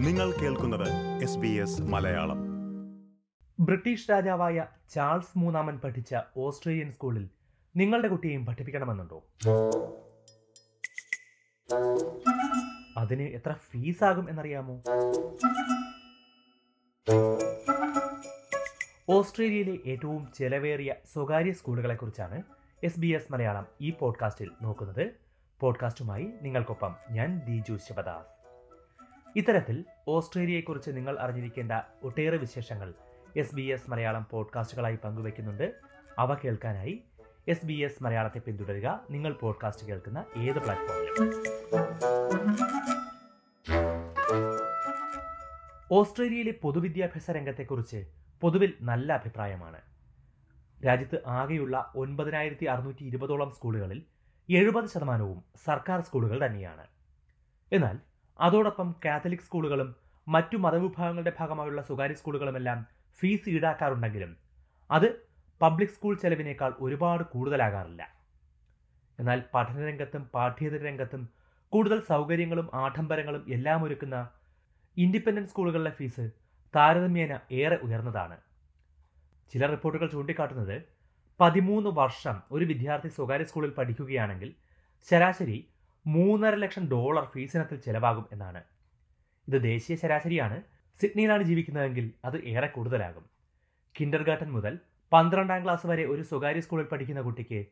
നിങ്ങൾ കേൾക്കുന്നത് മലയാളം. ബ്രിട്ടീഷ് രാജാവായ ചാൾസ് മൂന്നാമൻ പഠിച്ച ഓസ്ട്രേലിയൻ സ്കൂളിൽ നിങ്ങളുടെ കുട്ടിയെയും പഠിപ്പിക്കണമെന്നുണ്ടോ? അതിന് എത്ര ഫീസാകും എന്നറിയാമോ? ഓസ്ട്രേലിയയിലെ ഏറ്റവും ചെലവേറിയ സ്വകാര്യ സ്കൂളുകളെ കുറിച്ചാണ് എസ് ബി എസ് മലയാളം ഈ പോഡ്കാസ്റ്റിൽ നോക്കുന്നത്. പോഡ്കാസ്റ്റുമായി നിങ്ങൾക്കൊപ്പം ഞാൻ ദിജു ശിവദാസ്. ഇത്തരത്തിൽ ഓസ്ട്രേലിയയെക്കുറിച്ച് നിങ്ങൾ അറിഞ്ഞിരിക്കേണ്ട ഒട്ടേറെ വിശേഷങ്ങൾ എസ് ബി എസ് മലയാളം പോഡ്കാസ്റ്റുകളായി പങ്കുവയ്ക്കുന്നുണ്ട്. അവ കേൾക്കാനായി എസ് ബി എസ് മലയാളത്തെ പിന്തുടരുക. നിങ്ങൾ പോഡ്കാസ്റ്റ് കേൾക്കുന്ന ഏത് പ്ലാറ്റ്ഫോമിലും. ഓസ്ട്രേലിയയിലെ പൊതുവിദ്യാഭ്യാസ രംഗത്തെക്കുറിച്ച് പൊതുവിൽ നല്ല അഭിപ്രായമാണ്. രാജ്യത്ത് ആകെയുള്ള ഒൻപതിനായിരത്തി അറുന്നൂറ്റി ഇരുപതോളം സ്കൂളുകളിൽ എഴുപത് ശതമാനവും സർക്കാർ സ്കൂളുകൾ തന്നെയാണ്. എന്നാൽ അതോടൊപ്പം കാത്തലിക് സ്കൂളുകളും മറ്റു മതവിഭാഗങ്ങളുടെ ഭാഗമായുള്ള സ്വകാര്യ സ്കൂളുകളുമെല്ലാം ഫീസ് ഈടാക്കാറുണ്ടെങ്കിലും അത് പബ്ലിക് സ്കൂൾ ചെലവിനേക്കാൾ ഒരുപാട് കൂടുതലാകാറില്ല. എന്നാൽ പഠനരംഗത്തും പാഠ്യേതര രംഗത്തും കൂടുതൽ സൗകര്യങ്ങളും ആഡംബരങ്ങളും എല്ലാം ഒരുക്കുന്ന ഇൻഡിപെൻഡന്റ് സ്കൂളുകളിലെ ഫീസ് താരതമ്യേന ഏറെ ഉയർന്നതാണ്. ചില റിപ്പോർട്ടുകൾ ചൂണ്ടിക്കാട്ടുന്നത് പതിമൂന്ന് വർഷം ഒരു വിദ്യാർത്ഥി സ്വകാര്യ സ്കൂളിൽ പഠിക്കുകയാണെങ്കിൽ ശരാശരി മൂന്നര ലക്ഷം ഡോളർ ഫീസിനത്തിൽ ചെലവാകും എന്നാണ്. ഇത് ദേശീയ ശരാശരിയാണ്. സിഡ്നിയിലാണ് ജീവിക്കുന്നതെങ്കിൽ അത് ഏറെ കൂടുതലാകും. കിൻഡർ ഗാർട്ടൻ മുതൽ പന്ത്രണ്ടാം ക്ലാസ് വരെ ഒരു സ്വകാര്യ സ്കൂളിൽ പഠിക്കുന്ന കുട്ടിക്ക്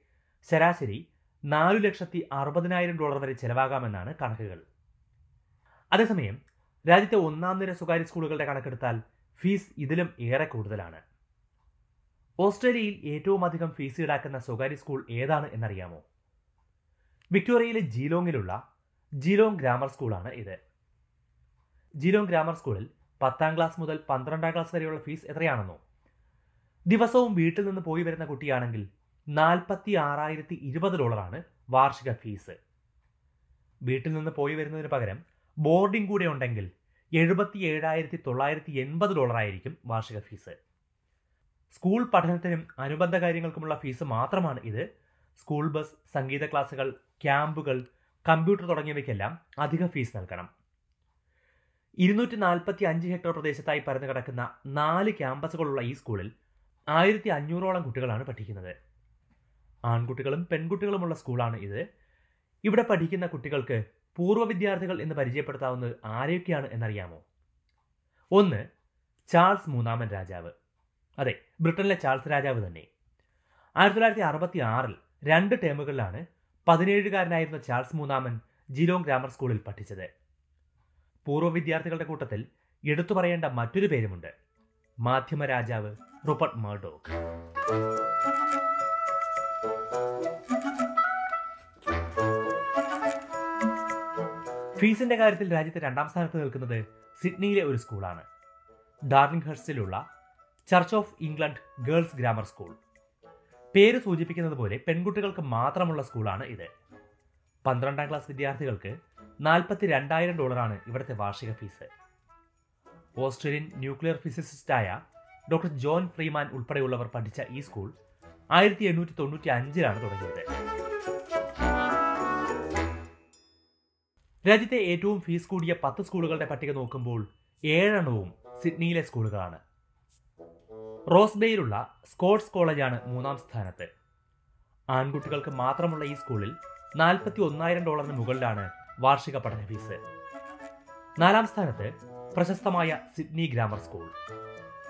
ശരാശരി നാലു ലക്ഷത്തി അറുപതിനായിരം ഡോളർ വരെ ചെലവാകാമെന്നാണ് കണക്കുകൾ. അതേസമയം രാജ്യത്തെ ഒന്നാം നിര സ്വകാര്യ സ്കൂളുകളുടെ കണക്കെടുത്താൽ ഫീസ് ഇതിലും ഏറെ കൂടുതലാണ്. ഓസ്ട്രേലിയയിൽ ഏറ്റവും അധികം ഫീസ് ഈടാക്കുന്ന സ്വകാര്യ സ്കൂൾ ഏതാണ് എന്നറിയാമോ? വിക്ടോറിയയിലെ ജീലോങ്ങിലുള്ള ജീലോങ് ഗ്രാമർ സ്കൂളാണ് ഇത്. ജീലോങ് ഗ്രാമർ സ്കൂളിൽ പത്താം ക്ലാസ് മുതൽ പന്ത്രണ്ടാം ക്ലാസ് വരെയുള്ള ഫീസ് എത്രയാണെന്നോ? ദിവസവും വീട്ടിൽ നിന്ന് പോയി വരുന്ന കുട്ടിയാണെങ്കിൽ നാൽപ്പത്തി ആറായിരത്തി ഇരുപത് ഡോളറാണ് വാർഷിക ഫീസ്. വീട്ടിൽ നിന്ന് പോയി വരുന്നതിന് പകരം ബോർഡിംഗ് കൂടെ ഉണ്ടെങ്കിൽ എഴുപത്തി ഏഴായിരത്തി തൊള്ളായിരത്തി എൺപത് ഡോളറായിരിക്കും വാർഷിക ഫീസ്. സ്കൂൾ പഠനത്തിനും അനുബന്ധ കാര്യങ്ങൾക്കുമുള്ള ഫീസ് മാത്രമാണ് ഇത് സ്കൂൾ ബസ് സംഗീത ക്ലാസുകൾ ക്യാമ്പുകൾ കമ്പ്യൂട്ടർ തുടങ്ങിയവയ്ക്കെല്ലാം അധിക ഫീസ് നൽകണം. ഇരുന്നൂറ്റി നാൽപ്പത്തി അഞ്ച് ഹെക്ടർ പ്രദേശത്തായി പരന്നു കിടക്കുന്ന നാല് ക്യാമ്പസുകളുള്ള ഈ സ്കൂളിൽ ആയിരത്തി അഞ്ഞൂറോളം കുട്ടികളാണ് പഠിക്കുന്നത്. ആൺകുട്ടികളും പെൺകുട്ടികളുമുള്ള സ്കൂളാണ് ഇത്. ഇവിടെ പഠിക്കുന്ന കുട്ടികൾക്ക് പൂർവ വിദ്യാർത്ഥികൾ എന്ന് പരിചയപ്പെടുത്താവുന്നത് ആരെയൊക്കെയാണ് എന്നറിയാമോ? ഒന്ന് ചാൾസ് മൂന്നാമൻ രാജാവ്. അതെ ബ്രിട്ടനിലെ ചാൾസ് രാജാവ് തന്നെ. ആയിരത്തി തൊള്ളായിരത്തി അറുപത്തി ആറിൽ രണ്ട് ടേമുകളിലാണ് പതിനേഴുകാരനായിരുന്ന ചാൾസ് മൂന്നാമൻ ജിലോങ് ഗ്രാമർ സ്കൂളിൽ പഠിച്ചത്. പൂർവ വിദ്യാർത്ഥികളുടെ കൂട്ടത്തിൽ എടുത്തു പറയേണ്ട മറ്റൊരു പേരുമുണ്ട്. മാധ്യമ രാജാവ് റോബർട്ട് മർഡോക്ക്. ഫീസിന്റെ കാര്യത്തിൽ രാജ്യത്തെ രണ്ടാം സ്ഥാനത്ത് നിൽക്കുന്നത് സിഡ്നിയിലെ ഒരു സ്കൂളാണ്. Darling ഹെർസ്റ്റിലുള്ള Church of England Girls Grammar School. പേര് സൂചിപ്പിക്കുന്നത് പോലെ പെൺകുട്ടികൾക്ക് മാത്രമുള്ള സ്കൂളാണ് ഇത്. പന്ത്രണ്ടാം ക്ലാസ് വിദ്യാർത്ഥികൾക്ക് നാൽപ്പത്തി രണ്ടായിരം ഡോളറാണ് ഇവിടുത്തെ വാർഷിക ഫീസ്. ഓസ്ട്രേലിയൻ ന്യൂക്ലിയർ ഫിസിസിസ്റ്റായ ഡോക്ടർ ജോൺ ഫ്രീമാൻ ഉൾപ്പെടെയുള്ളവർ പഠിച്ച ഈ സ്കൂൾ ആയിരത്തി എണ്ണൂറ്റി തൊണ്ണൂറ്റി അഞ്ചിലാണ് തുടങ്ങിയത്. രാജ്യത്തെ ഏറ്റവും ഫീസ് കൂടിയ പത്ത് സ്കൂളുകളുടെ പട്ടിക നോക്കുമ്പോൾ ഏഴെണ്ണവും സിഡ്നിയിലെ സ്കൂളുകളാണ്. റോസ്ബേയിലുള്ള സ്കോട്ട്സ് കോളേജാണ് മൂന്നാം സ്ഥാനത്ത്. ആൺകുട്ടികൾക്ക് മാത്രമുള്ള ഈ സ്കൂളിൽ നാൽപ്പത്തി ഒന്നായിരം ഡോളറിന് മുകളിലാണ് വാർഷിക പഠന ഫീസ്. നാലാം സ്ഥാനത്ത് പ്രശസ്തമായ സിഡ്നി ഗ്രാമർ സ്കൂൾ.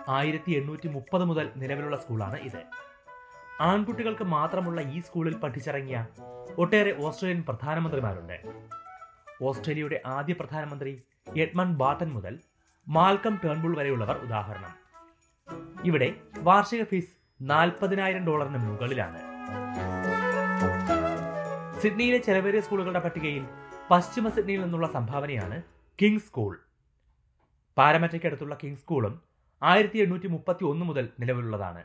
ആയിരത്തി എണ്ണൂറ്റി മുപ്പത് മുതൽ നിലവിലുള്ള സ്കൂളാണ് ഇത്. ആൺകുട്ടികൾക്ക് മാത്രമുള്ള ഈ സ്കൂളിൽ പഠിച്ചിറങ്ങിയ ഒട്ടേറെ ഓസ്ട്രേലിയൻ പ്രധാനമന്ത്രിമാരുണ്ട്. ഓസ്ട്രേലിയയുടെ ആദ്യ പ്രധാനമന്ത്രി എഡ്മൺ ബാട്ടൻ മുതൽ മാൽക്കം ടേൺബുൾ വരെയുള്ളവർ ഉദാഹരണം. ഇവിടെ വാർഷിക ഫീസ് നാൽപ്പതിനായിരം ഡോളറിന് മുകളിലാണ്. സിഡ്നിയിലെ ചെലവേറിയ സ്കൂളുകളുടെ പട്ടികയിൽ പശ്ചിമ സിഡ്നിയിൽ നിന്നുള്ള സംഭാവനയാണ് കിങ് സ്കൂൾ. പാരമറ്റയ്ക്കടുത്തുള്ള കിങ്സ് സ്കൂളും ആയിരത്തി എണ്ണൂറ്റി മുപ്പത്തി ഒന്ന് മുതൽ നിലവിലുള്ളതാണ്.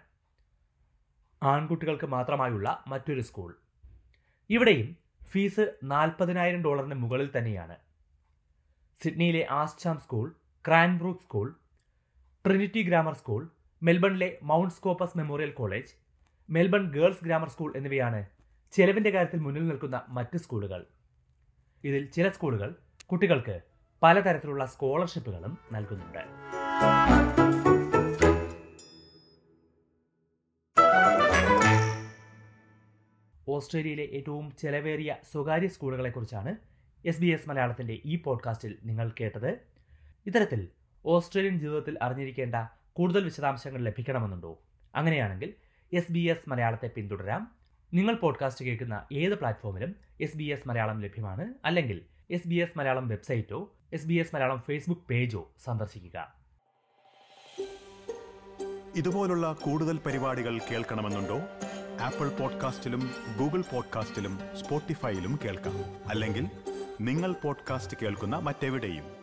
ആൺകുട്ടികൾക്ക് മാത്രമായുള്ള മറ്റൊരു സ്കൂൾ. ഇവിടെയും ഫീസ് നാൽപ്പതിനായിരം ഡോളറിന് മുകളിൽ തന്നെയാണ്. സിഡ്നിയിലെ Ascham School Cranbrook School Trinity Grammar School മെൽബണിലെ Mount Scopus Memorial College Melbourne Girls Grammar School എന്നിവയാണ് ചെലവിന്റെ കാര്യത്തിൽ മുന്നിൽ നിൽക്കുന്ന മറ്റ് സ്കൂളുകൾ. ഇതിൽ ചില സ്കൂളുകൾ കുട്ടികൾക്ക് പലതരത്തിലുള്ള സ്കോളർഷിപ്പുകളും നൽകുന്നുണ്ട്. ഓസ്ട്രേലിയയിലെ ഏറ്റവും ചെലവേറിയ സ്വകാര്യ സ്കൂളുകളെക്കുറിച്ചാണ് എസ് ബി എസ് മലയാളത്തിന്റെ ഈ പോഡ്കാസ്റ്റിൽ നിങ്ങൾ കേട്ടത്. ഇത്തരത്തിൽ ഓസ്ട്രേലിയൻ ജീവിതത്തിൽ അറിഞ്ഞിരിക്കേണ്ട കൂടുതൽ വിശദാംശങ്ങൾ ലഭിക്കണമെന്നുണ്ടോ? അങ്ങനെയാണെങ്കിൽ എസ് ബി എസ് മലയാളത്തെ പിന്തുടരാം. നിങ്ങൾ പോഡ്കാസ്റ്റ് കേൾക്കുന്ന ഏത് പ്ലാറ്റ്ഫോമിലും എസ് ബി എസ് മലയാളം ലഭ്യമാണ്. അല്ലെങ്കിൽ S B S Malayalam വെബ്സൈറ്റോ S B S Malayalam Facebook പേജോ സന്ദർശിക്കുക. ഇതുപോലുള്ള കൂടുതൽ പരിപാടികൾ കേൾക്കണമെന്നുണ്ടോ? ആപ്പിൾ പോഡ്കാസ്റ്റിലും ഗൂഗിൾ പോഡ്കാസ്റ്റിലും സ്പോട്ടിഫൈയിലും കേൾക്കാം. അല്ലെങ്കിൽ നിങ്ങൾ പോഡ്കാസ്റ്റ് കേൾക്കുന്ന മറ്റെവിടെയും.